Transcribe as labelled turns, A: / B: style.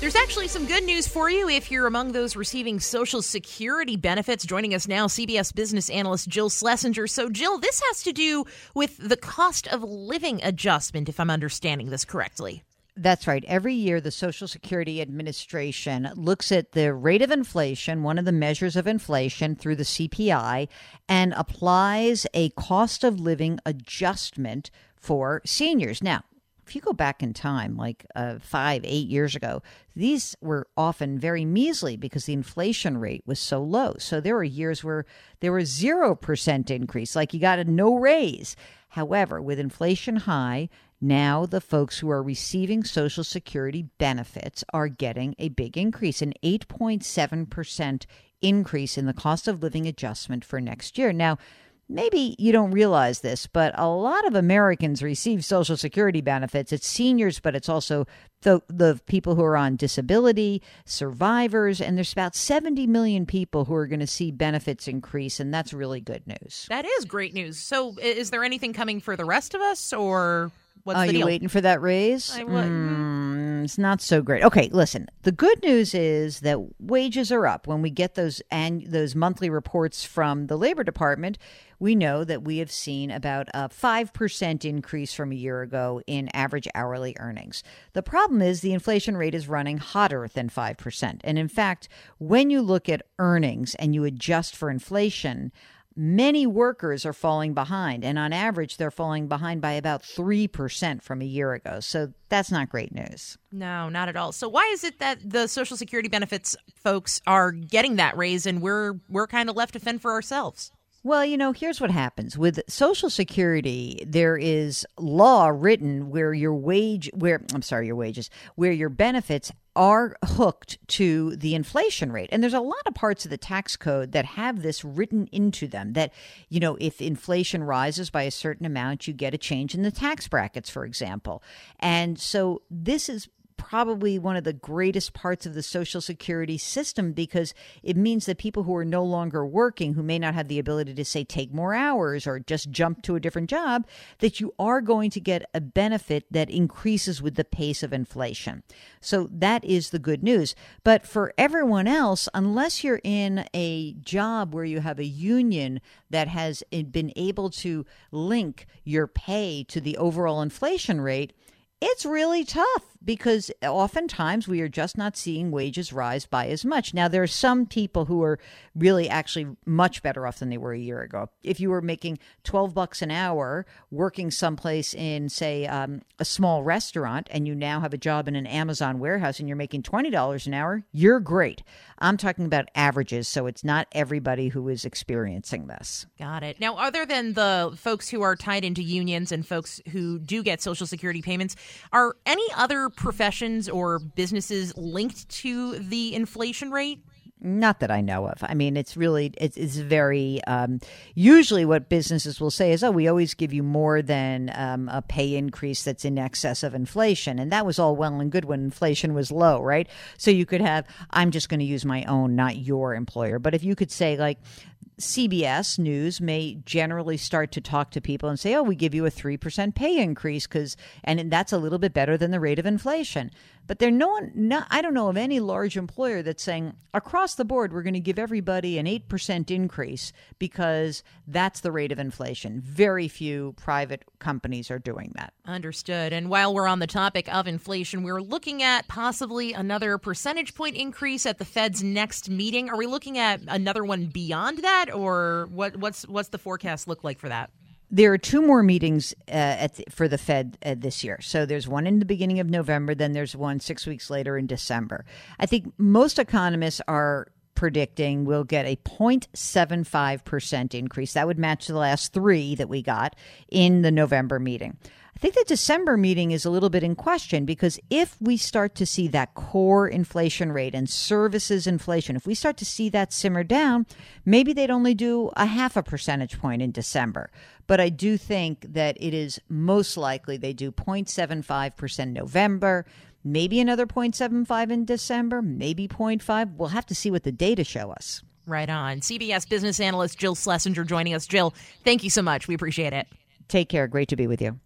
A: There's actually some good news for you if you're among those receiving Social Security benefits. Joining us now, CBS business analyst Jill Schlesinger. So, Jill, this has to do with the cost of living adjustment, if I'm understanding this correctly.
B: That's right. Every year, the Social Security Administration looks at the rate of inflation, one of the measures of inflation through the CPI, and applies a cost of living adjustment for seniors. Now, if you go back in time, like uh, five, eight years ago, these were often very measly because the inflation rate was so low. So there were years where there was 0% increase, like you got a no raise. However, with inflation high, now the folks who are receiving Social Security benefits are getting a big increase, an 8.7% increase in the cost of living adjustment for next year. Now, maybe you don't realize this, but a lot of Americans receive Social Security benefits. It's seniors, but it's also the, the people who are on disability, survivors, and there's about 70 million people who are going to see benefits increase, and that's really good news.
A: That is great news. So, is there anything coming for the rest of us, or what's
B: Are
A: the
B: you
A: deal?
B: waiting for that raise?
A: I would-
B: Mm, it's not so great. Okay, listen. The good news is that wages are up. When we get those and those monthly reports from the Labor Department, we know that we have seen about a five percent increase from a year ago in average hourly earnings. The problem is the inflation rate is running hotter than five percent, and in fact, when you look at earnings and you adjust for inflation many workers are falling behind and on average they're falling behind by about 3% from a year ago so that's not great news
A: No, not at all. So, why is it that the Social Security benefits folks are getting that raise, and we're we're kind of left to fend for ourselves?
B: Well you know here's what happens with social security there is law written where your wage where i'm sorry your wages where your benefits are hooked to the inflation rate. And there's a lot of parts of the tax code that have this written into them that, you know, if inflation rises by a certain amount, you get a change in the tax brackets, for example. And so this is probably one of the greatest parts of the social security system because it means that people who are no longer working who may not have the ability to say take more hours or just jump to a different job that you are going to get a benefit that increases with the pace of inflation. So that is the good news. But for everyone else unless you're in a job where you have a union that has been able to link your pay to the overall inflation rate it's really tough because oftentimes we are just not seeing wages rise by as much. Now, there are some people who are really actually much better off than they were a year ago. If you were making 12 bucks an hour working someplace in, say, um, a small restaurant, and you now have a job in an Amazon warehouse and you're making $20 an hour, you're great. I'm talking about averages, so it's not everybody who is experiencing this.
A: Got it. Now, other than the folks who are tied into unions and folks who do get Social Security payments, are any other professions or businesses linked to the inflation rate?
B: Not that I know of. I mean, it's really it's, it's very um, usually what businesses will say is, "Oh, we always give you more than um, a pay increase that's in excess of inflation," and that was all well and good when inflation was low, right? So you could have, "I'm just going to use my own, not your employer," but if you could say like. CBS News may generally start to talk to people and say, "Oh, we give you a three percent pay increase because, and that's a little bit better than the rate of inflation." But there, no one, no, I don't know of any large employer that's saying across the board we're going to give everybody an eight percent increase because that's the rate of inflation. Very few private companies are doing that.
A: Understood. And while we're on the topic of inflation, we're looking at possibly another percentage point increase at the Fed's next meeting. Are we looking at another one beyond that, or what, what's what's the forecast look like for that?
B: There are two more meetings uh, the, for the Fed uh, this year. So there's one in the beginning of November, then there's one six weeks later in December. I think most economists are predicting we'll get a 0.75% increase. That would match the last three that we got in the November meeting. I think the December meeting is a little bit in question because if we start to see that core inflation rate and services inflation, if we start to see that simmer down, maybe they'd only do a half a percentage point in December. But I do think that it is most likely they do 0.75% November, maybe another 0.75 in December, maybe 0.5. We'll have to see what the data show us.
A: Right on. CBS business analyst Jill Schlesinger joining us. Jill, thank you so much. We appreciate it.
B: Take care. Great to be with you.